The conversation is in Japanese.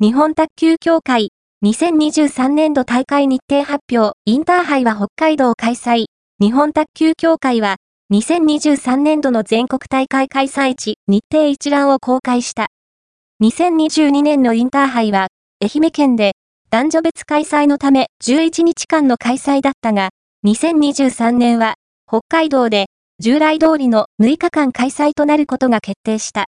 日本卓球協会、2023年度大会日程発表、インターハイは北海道開催。日本卓球協会は、2023年度の全国大会開催地、日程一覧を公開した。2022年のインターハイは、愛媛県で、男女別開催のため11日間の開催だったが、2023年は、北海道で、従来通りの6日間開催となることが決定した。